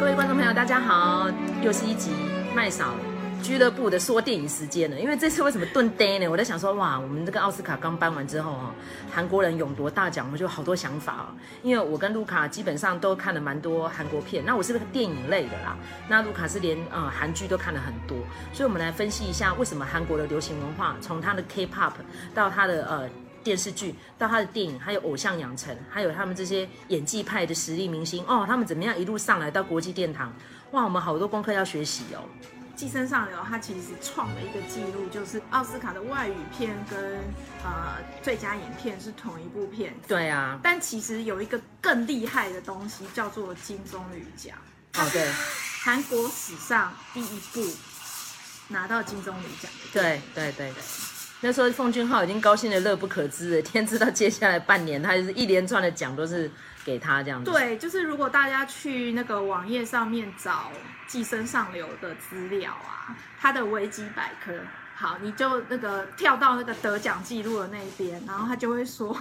各位观众朋友，大家好，又是一集麦嫂俱乐部的说电影时间了。因为这次为什么顿呆呢？我在想说，哇，我们这个奥斯卡刚颁完之后啊，韩国人勇夺大奖，我就好多想法哦。因为我跟卢卡基本上都看了蛮多韩国片，那我是个电影类的啦，那卢卡是连呃韩剧都看了很多，所以我们来分析一下为什么韩国的流行文化，从它的 K-pop 到它的呃。电视剧到他的电影，还有偶像养成，还有他们这些演技派的实力明星哦，他们怎么样一路上来到国际殿堂？哇，我们好多功课要学习哦。《寄生上流》它其实创了一个纪录，就是奥斯卡的外语片跟呃最佳影片是同一部片。对啊。但其实有一个更厉害的东西，叫做金棕榈奖。哦，对。韩国史上第一部拿到金棕榈奖。对对对对。那时候奉俊昊已经高兴的乐不可支了，天知道接下来半年他就是一连串的奖都是给他这样子。对，就是如果大家去那个网页上面找《寄生上流》的资料啊，他的维基百科，好，你就那个跳到那个得奖记录的那一边，然后他就会说。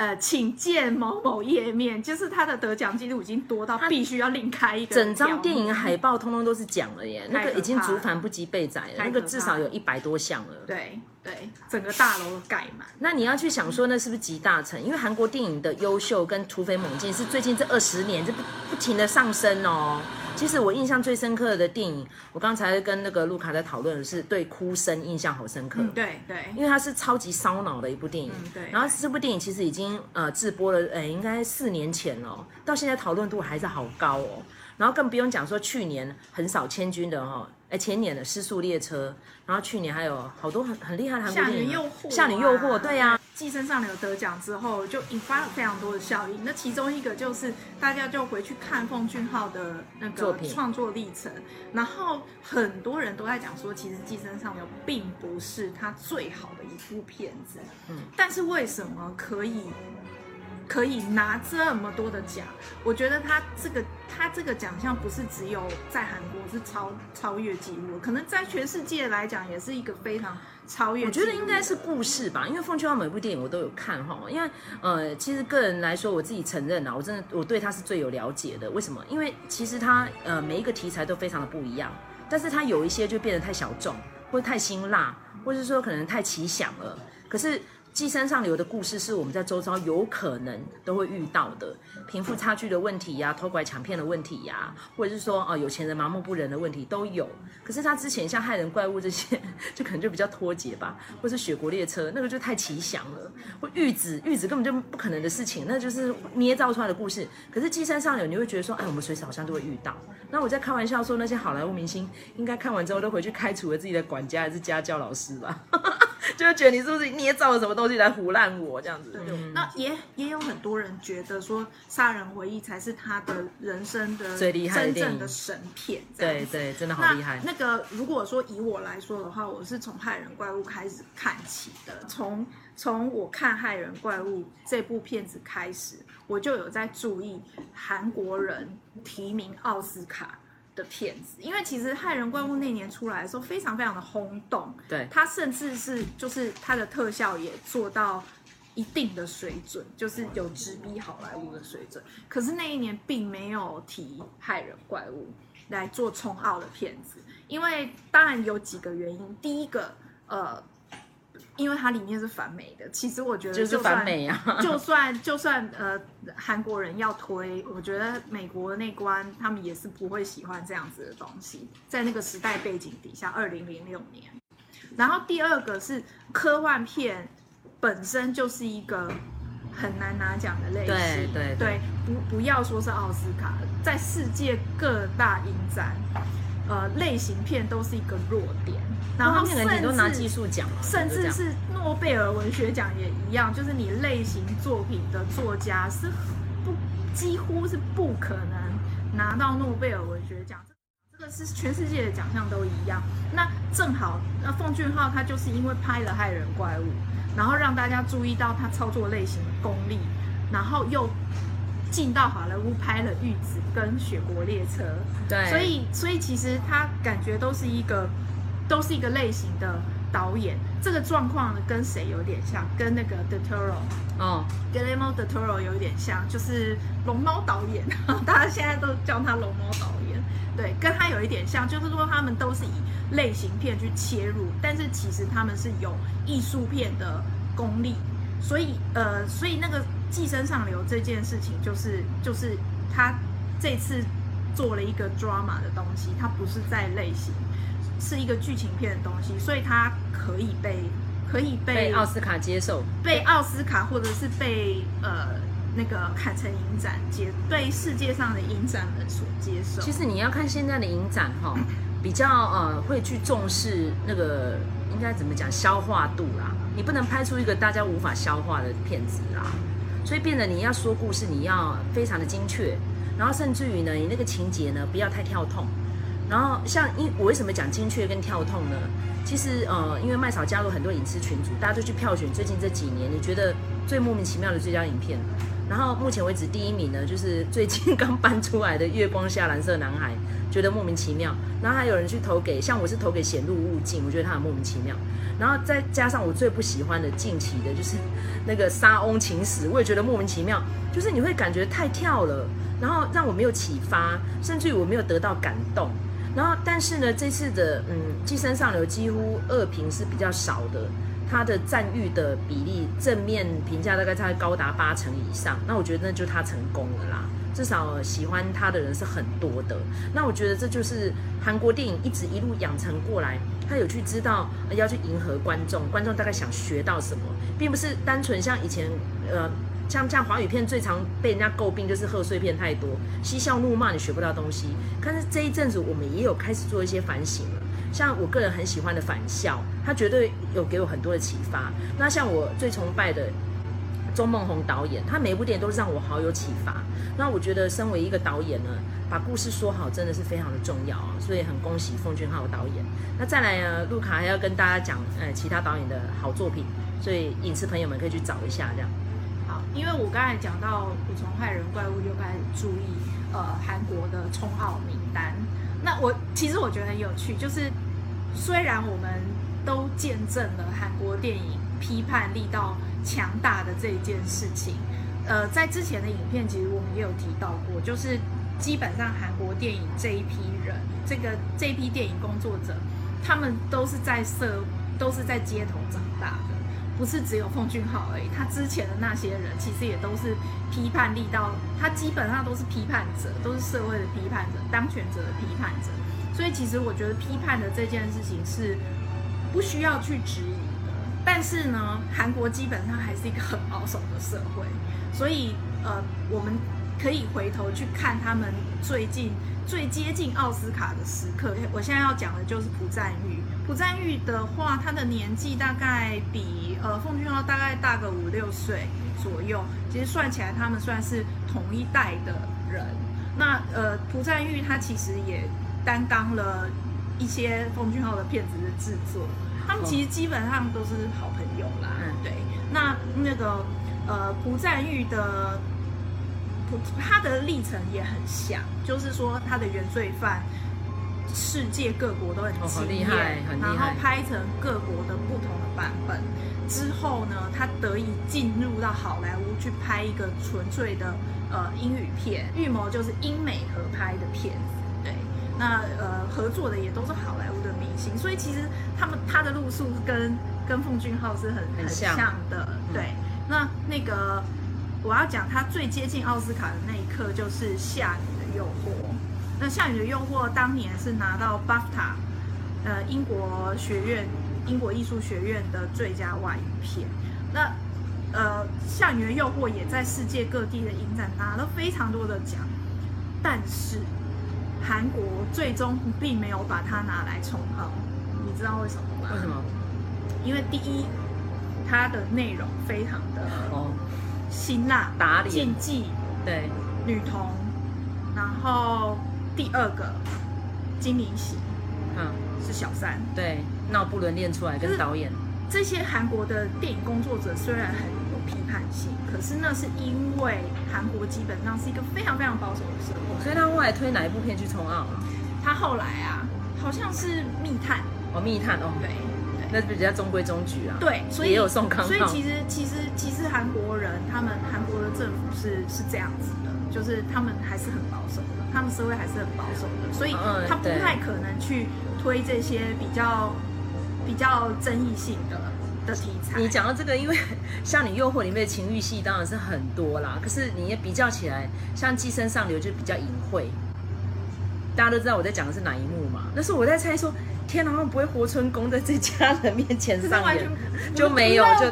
呃，请见某某页面，就是他的得奖记录已经多到必须要另开一个。整张电影海报通通都是奖了耶，那个已经竹繁不及被宰了，那个至少有一百多项了。对对，整个大楼都盖满。那你要去想说，那是不是集大成？因为韩国电影的优秀跟突飞猛进是最近这二十年这不不停的上升哦。其实我印象最深刻的电影，我刚才跟那个卢卡在讨论的是对哭声印象好深刻。嗯、对对，因为它是超级烧脑的一部电影。嗯、对。然后这部电影其实已经呃制播了，哎，应该四年前了，到现在讨论度还是好高哦。然后更不用讲说去年横扫千军的哈、哦，哎前年的《失速列车》，然后去年还有好多很很厉害的韩国电影，《夏女诱惑》啊，对呀、啊。寄生上流得奖之后，就引发了非常多的效应。那其中一个就是大家就回去看奉俊昊的那个创作历程，然后很多人都在讲说，其实寄生上流并不是他最好的一部片子。嗯，但是为什么可以可以拿这么多的奖？我觉得他这个他这个奖项不是只有在韩国是超超越纪录，可能在全世界来讲也是一个非常。超越，我觉得应该是故事吧，因为奉俊昊每部电影我都有看哈。因为呃，其实个人来说，我自己承认啊，我真的我对他是最有了解的。为什么？因为其实他呃每一个题材都非常的不一样，但是他有一些就变得太小众，或者太辛辣，或者是说可能太奇想了。可是。寄生上流的故事是我们在周遭有可能都会遇到的，贫富差距的问题呀、偷拐抢骗的问题呀、或者是说哦有钱人麻木不仁的问题都有。可是他之前像害人怪物这些，就可能就比较脱节吧，或是雪国列车那个就太奇想了，或玉子玉子根本就不可能的事情，那就是捏造出来的故事。可是寄生上流你会觉得说，哎，我们随时好像都会遇到。那我在开玩笑说，那些好莱坞明星应该看完之后都回去开除了自己的管家还是家教老师吧。就会觉得你是不是捏造了什么东西来胡烂我这样子？对，嗯、那也也有很多人觉得说《杀人回忆》才是他的人生的最厉害的真正的神片。对对，真的好厉害。那，那个如果说以我来说的话，我是从《害人怪物》开始看起的。从从我看《害人怪物》这部片子开始，我就有在注意韩国人提名奥斯卡的片子，因为其实《害人怪物》那年出来的时候非常非常的轰动，对，它甚至是就是它的特效也做到一定的水准，就是有直逼好莱坞的水准。可是那一年并没有提《害人怪物》来做冲奥的片子，因为当然有几个原因，第一个，呃。因为它里面是反美的，其实我觉得就就是反美啊，就算就算呃韩国人要推，我觉得美国那关他们也是不会喜欢这样子的东西，在那个时代背景底下，二零零六年。然后第二个是科幻片本身就是一个很难拿奖的类型，对对对，不不要说是奥斯卡，在世界各大影展，呃，类型片都是一个弱点。然后甚至都拿技术奖，甚至是诺贝尔文学奖也一样，就是你类型作品的作家是不几乎是不可能拿到诺贝尔文学奖。这个是全世界的奖项都一样。那正好，那奉俊昊他就是因为拍了《害人怪物》，然后让大家注意到他操作类型的功力，然后又进到好莱坞拍了《玉子》跟《雪国列车》。对，所以所以其实他感觉都是一个。都是一个类型的导演这个状况呢，跟谁有点像？跟那个 Del Toro 哦，Guillermo del Toro 有点像，就是龙猫导演，大家现在都叫他龙猫导演。对，跟他有一点像，就是说他们都是以类型片去切入，但是其实他们是有艺术片的功力。所以呃，所以那个寄生上流这件事情，就是就是他这次做了一个 drama 的东西，它不是在类型。是一个剧情片的东西，所以它可以被可以被奥斯卡接受，被奥斯卡或者是被呃那个坎城影展接被世界上的影展们所接受。其实你要看现在的影展哈，比较呃会去重视那个应该怎么讲消化度啦，你不能拍出一个大家无法消化的片子啦，所以变得你要说故事，你要非常的精确，然后甚至于呢，你那个情节呢不要太跳痛。然后像因我为什么讲精确跟跳痛呢？其实呃，因为麦嫂加入很多影视群组，大家都去票选最近这几年你觉得最莫名其妙的最佳影片。然后目前为止第一名呢，就是最近刚搬出来的《月光下蓝色男孩》，觉得莫名其妙。然后还有人去投给，像我是投给《显露物镜》，我觉得他很莫名其妙。然后再加上我最不喜欢的近期的就是那个《沙翁情史》，我也觉得莫名其妙，就是你会感觉太跳了，然后让我没有启发，甚至于我没有得到感动。然后，但是呢，这次的嗯，寄生上流几乎恶评是比较少的，他的赞誉的比例正面评价大概在高达八成以上。那我觉得那就他成功了啦，至少喜欢他的人是很多的。那我觉得这就是韩国电影一直一路养成过来，他有去知道要去迎合观众，观众大概想学到什么，并不是单纯像以前呃。像像华语片最常被人家诟病就是贺岁片太多，嬉笑怒骂你学不到东西。但是这一阵子我们也有开始做一些反省了。像我个人很喜欢的《返校》，他绝对有给我很多的启发。那像我最崇拜的钟孟宏导演，他每一部电影都是让我好有启发。那我觉得身为一个导演呢，把故事说好真的是非常的重要啊。所以很恭喜奉俊昊导演。那再来呢，路卡还要跟大家讲，呃，其他导演的好作品，所以影视朋友们可以去找一下这样。好因为我刚才讲到捕虫害人怪物，就开始注意呃韩国的冲奥名单。那我其实我觉得很有趣，就是虽然我们都见证了韩国电影批判力道强大的这一件事情，呃，在之前的影片其实我们也有提到过，就是基本上韩国电影这一批人，这个这一批电影工作者，他们都是在社都是在街头长大。不是只有奉俊昊而已，他之前的那些人其实也都是批判力道，他基本上都是批判者，都是社会的批判者，当权者的批判者。所以其实我觉得批判的这件事情是不需要去质疑的。但是呢，韩国基本上还是一个很保守的社会，所以呃，我们可以回头去看他们最近最接近奥斯卡的时刻。我现在要讲的就是朴赞郁。朴赞玉的话，他的年纪大概比呃奉俊昊大概大个五六岁左右。其实算起来，他们算是同一代的人。那呃，朴赞玉他其实也担当了一些奉俊昊的片子的制作。他们其实基本上都是好朋友啦。嗯，对。那那个呃，朴赞玉的他的历程也很像，就是说他的原罪犯。世界各国都很惊艳，哦，厉害，很厉害，然后拍成各国的不同的版本。之后呢，他得以进入到好莱坞去拍一个纯粹的呃英语片，《预谋》就是英美合拍的片子。对，那呃合作的也都是好莱坞的明星，所以其实他们他的路数跟跟奉俊昊是很很像的。对，那那个我要讲他最接近奥斯卡的那一刻，就是《夏女的诱惑》。那《夏雨的诱惑》当年是拿到 BAFTA，呃，英国学院、英国艺术学院的最佳外语片。那呃，《夏雨的诱惑》也在世界各地的影展拿了非常多的奖，但是韩国最终并没有把它拿来冲奥。你知道为什么吗？为什么？因为第一，它的内容非常的哦辛辣、打脸、禁忌，对女童，然后。第二个金灵喜，嗯，是小三，对，闹不伦恋出来跟导演。这些韩国的电影工作者虽然很有批判性，可是那是因为韩国基本上是一个非常非常保守的社会。所以他后来推哪一部片去冲奥？他后来啊，好像是密探哦，密探哦，对对。那比较中规中矩啊。对，所以也有宋康。所以其实其实其实韩国人他们韩国的政府是是这样子的，就是他们还是很保守的，他们社会还是很保守的，所以他不太可能去推这些比较比较争议性的的题材。你讲到这个，因为像你《诱惑》里面的情欲戏当然是很多啦，可是你也比较起来，像《寄生上流》就比较隐晦。大家都知道我在讲的是哪一幕嘛？那是我在猜说，天哪，他们不会活春宫在这家人面前上演，就没有就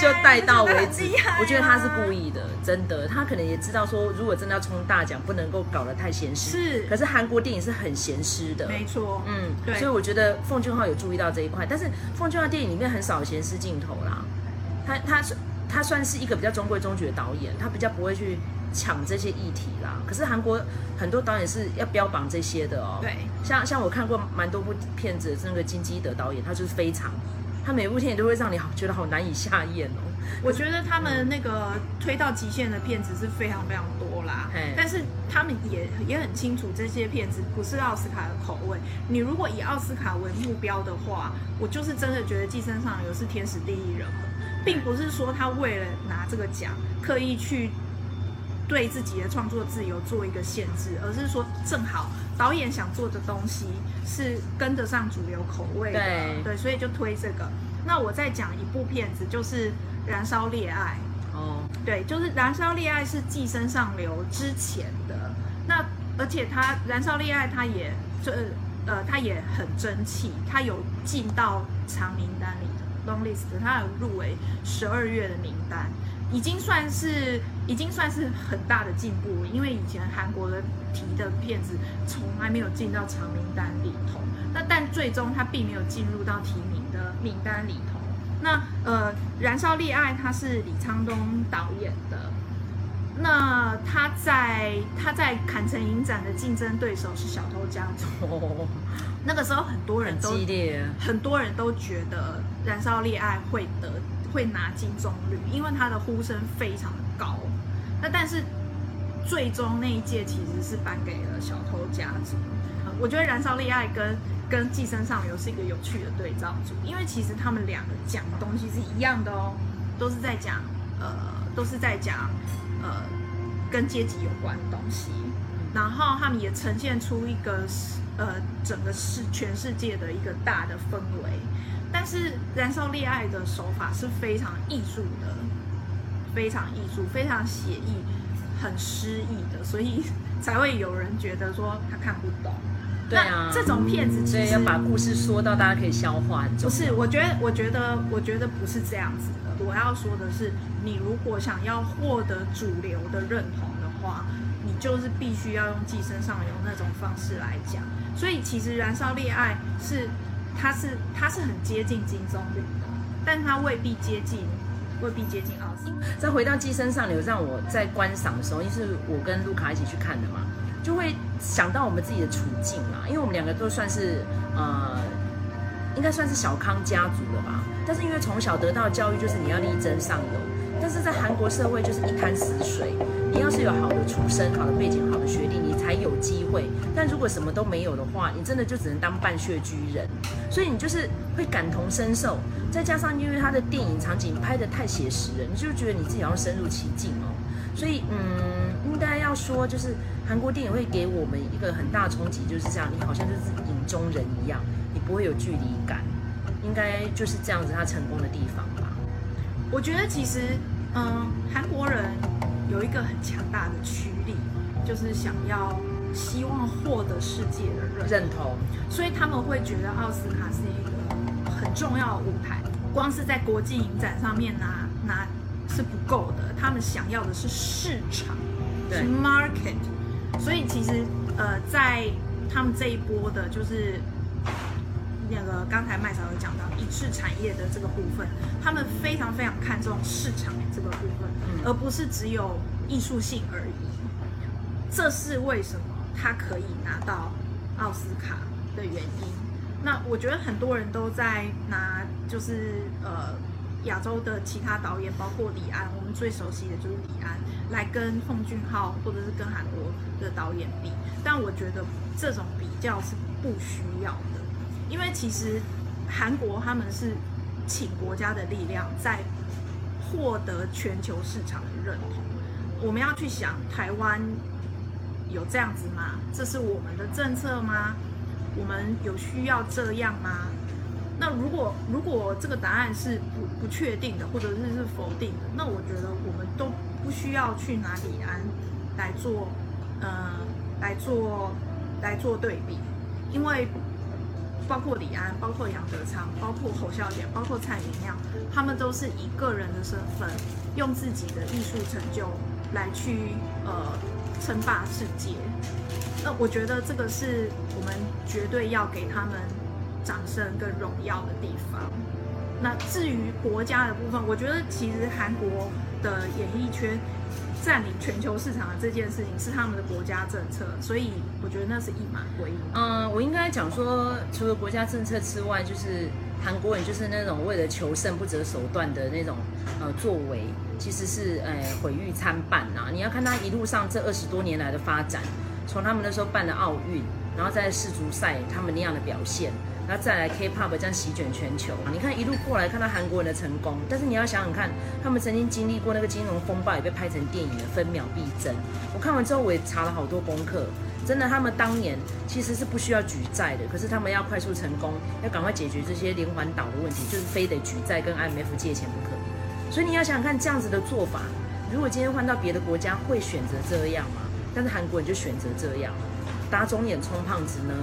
就带到为止。我觉得他是故意的，真的，他可能也知道说，如果真的要冲大奖，不能够搞得太闲湿。是，可是韩国电影是很闲湿的，没错。嗯，对。所以我觉得奉俊昊有注意到这一块，但是奉俊昊电影里面很少闲湿镜头啦。他他是他算是一个比较中规中矩的导演，他比较不会去。抢这些议题啦，可是韩国很多导演是要标榜这些的哦。对，像像我看过蛮多部片子，那个金基德导演，他就是非常，他每部电影都会让你好觉得好难以下咽哦。我觉得他们那个推到极限的片子是非常非常多啦，嗯、但是他们也也很清楚这些片子不是奥斯卡的口味。你如果以奥斯卡为目标的话，我就是真的觉得《寄生上流》是天时地利人和，并不是说他为了拿这个奖刻意去。对自己的创作自由做一个限制，而是说正好导演想做的东西是跟得上主流口味的，对，对，所以就推这个。那我再讲一部片子，就是《燃烧烈爱》哦，对，就是《燃烧烈爱》是《寄生上流》之前的。那而且他《燃烧烈爱》他也这呃他也很争气，他有进到长名单里的 long list，他有入围十二月的名单。已经算是已经算是很大的进步，因为以前韩国的提的片子从来没有进到长名单里头。那但最终他并没有进入到提名的名单里头。那呃，《燃烧烈爱》他是李沧东导演的。那他在他在坎城影展的竞争对手是小偷家族。哦，那个时候很多人都很激烈，很多人都觉得《燃烧烈爱》会得。会拿金棕榈，因为他的呼声非常的高。那但是最终那一届其实是颁给了小偷家族。我觉得《燃烧烈爱》跟跟《寄生上流》是一个有趣的对照组，因为其实他们两个讲的东西是一样的哦，都是在讲呃，都是在讲呃跟阶级有关的东西。然后他们也呈现出一个呃整个世全世界的一个大的氛围。但是燃烧恋爱的手法是非常艺术的，非常艺术，非常写意，很诗意的，所以 才会有人觉得说他看不懂。对啊，这种骗子其实要把故事说到大家可以消化。不是，我觉得，我觉得，我觉得不是这样子的。我要说的是，你如果想要获得主流的认同的话，你就是必须要用寄生上流那种方式来讲。所以其实燃烧恋爱是。它是它是很接近金棕榈的，但它未必接近，未必接近奥斯。再回到《寄生上流》，让我在观赏的时候，因为是我跟卢卡一起去看的嘛，就会想到我们自己的处境嘛。因为我们两个都算是呃，应该算是小康家族了吧。但是因为从小得到教育就是你要力争上游，但是在韩国社会就是一潭死水。你要是有好的出身、好的背景、好的学历，你才有机会。但如果什么都没有的话，你真的就只能当半穴居人。所以你就是会感同身受，再加上因为他的电影场景拍得太写实了，你就觉得你自己要深入其境哦。所以，嗯，应该要说，就是韩国电影会给我们一个很大的冲击，就是这样，你好像就是影中人一样，你不会有距离感。应该就是这样子，他成功的地方吧。我觉得其实，嗯，韩国人。有一个很强大的驱力，就是想要希望获得世界的认认同，所以他们会觉得奥斯卡是一个很重要的舞台。光是在国际影展上面拿拿是不够的，他们想要的是市场，是 market。所以其实呃，在他们这一波的，就是。那个刚才麦嫂有讲到影视产业的这个部分，他们非常非常看重市场这个部分，而不是只有艺术性而已。这是为什么他可以拿到奥斯卡的原因。那我觉得很多人都在拿，就是呃亚洲的其他导演，包括李安，我们最熟悉的就是李安，来跟奉俊昊或者是跟韩国的导演比。但我觉得这种比较是不需要的。因为其实韩国他们是请国家的力量在获得全球市场的认同。我们要去想，台湾有这样子吗？这是我们的政策吗？我们有需要这样吗？那如果如果这个答案是不不确定的，或者是是否定的，那我觉得我们都不需要去拿李安来做，呃，来做来做对比，因为包括李安，包括杨德昌，包括侯孝贤，包括蔡明亮，他们都是以个人的身份，用自己的艺术成就来去呃称霸世界。那我觉得这个是我们绝对要给他们掌声跟荣耀的地方。那至于国家的部分，我觉得其实韩国的演艺圈占领全球市场的这件事情是他们的国家政策，所以我觉得那是一码归一。嗯，我应该讲说，除了国家政策之外，就是韩国人就是那种为了求胜不择手段的那种呃作为，其实是呃毁誉参半呐。你要看他一路上这二十多年来的发展，从他们那时候办的奥运，然后在世足赛他们那样的表现。然后再来 K-pop 这样席卷全球，你看一路过来看到韩国人的成功，但是你要想想看，他们曾经经历过那个金融风暴，也被拍成电影了分秒必争。我看完之后，我也查了好多功课，真的，他们当年其实是不需要举债的，可是他们要快速成功，要赶快解决这些连环岛的问题，就是非得举债跟 IMF 借钱不可。所以你要想想看，这样子的做法，如果今天换到别的国家，会选择这样吗？但是韩国人就选择这样，打肿脸充胖子呢？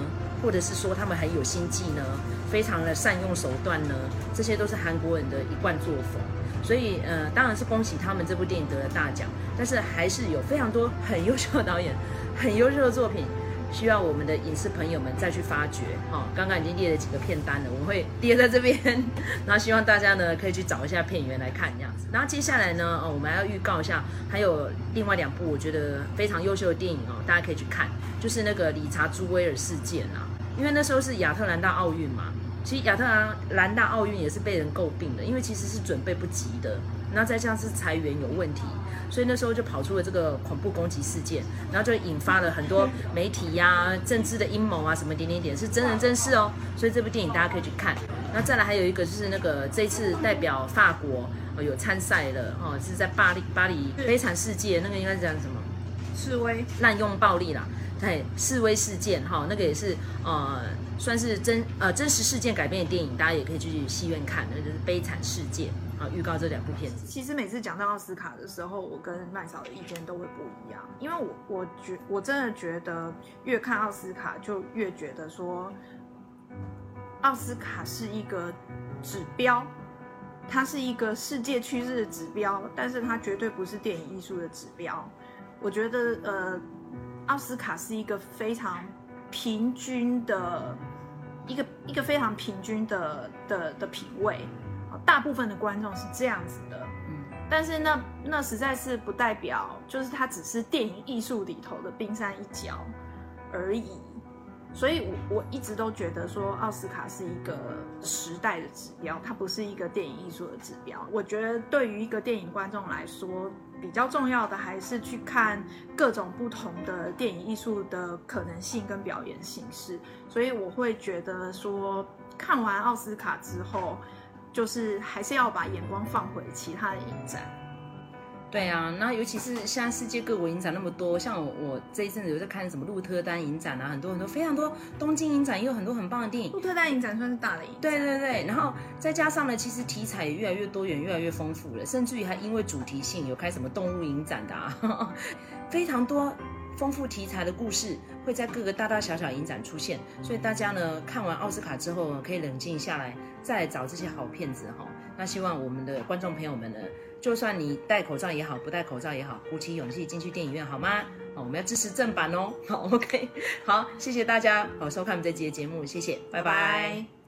或者是说他们很有心计呢，非常的善用手段呢，这些都是韩国人的一贯作风。所以呃，当然是恭喜他们这部电影得了大奖，但是还是有非常多很优秀的导演、很优秀的作品，需要我们的影视朋友们再去发掘。哈、哦，刚刚已经列了几个片单了，我们会列在这边，然后希望大家呢可以去找一下片源来看这样子。然后接下来呢，哦，我们还要预告一下，还有另外两部我觉得非常优秀的电影哦，大家可以去看，就是那个理查朱威尔事件啊。因为那时候是亚特兰大奥运嘛，其实亚特兰大奥运也是被人诟病的，因为其实是准备不及的，然后再加上是财源有问题，所以那时候就跑出了这个恐怖攻击事件，然后就引发了很多媒体呀、啊、政治的阴谋啊什么点点点，是真人真事哦。所以这部电影大家可以去看。那再来还有一个就是那个这次代表法国哦有参赛的哦，是在巴黎巴黎悲惨世界，那个应该是讲什么？示威滥用暴力啦。对，示威事件哈，那个也是呃，算是真呃真实事件改编的电影，大家也可以去戏院看，那就是《悲惨世界》啊。预告这两部片子。其实每次讲到奥斯卡的时候，我跟麦嫂的意见都会不一样，因为我我觉我真的觉得越看奥斯卡就越觉得说，奥斯卡是一个指标，它是一个世界趋势的指标，但是它绝对不是电影艺术的指标。我觉得呃。奥斯卡是一个非常平均的，一个一个非常平均的的的品味，大部分的观众是这样子的，嗯，但是那那实在是不代表，就是它只是电影艺术里头的冰山一角而已，所以我我一直都觉得说奥斯卡是一个时代的指标，它不是一个电影艺术的指标。我觉得对于一个电影观众来说，比较重要的还是去看各种不同的电影艺术的可能性跟表演形式，所以我会觉得说，看完奥斯卡之后，就是还是要把眼光放回其他的影展。对啊，那尤其是现在世界各国影展那么多，像我我这一阵子有在看什么鹿特丹影展啊，很多很多非常多，东京影展也有很多很棒的电影。鹿特丹影展算是大的影展。对对对，然后再加上呢，其实题材也越来越多元，越来越丰富了，甚至于还因为主题性有开什么动物影展的啊，非常多丰富题材的故事会在各个大大小小影展出现，所以大家呢看完奥斯卡之后可以冷静下来，再来找这些好片子哈。那希望我们的观众朋友们呢。就算你戴口罩也好，不戴口罩也好，鼓起勇气进去电影院好吗？好，我们要支持正版哦。好，OK，好，谢谢大家，好收看我们这期的节目，谢谢，拜拜。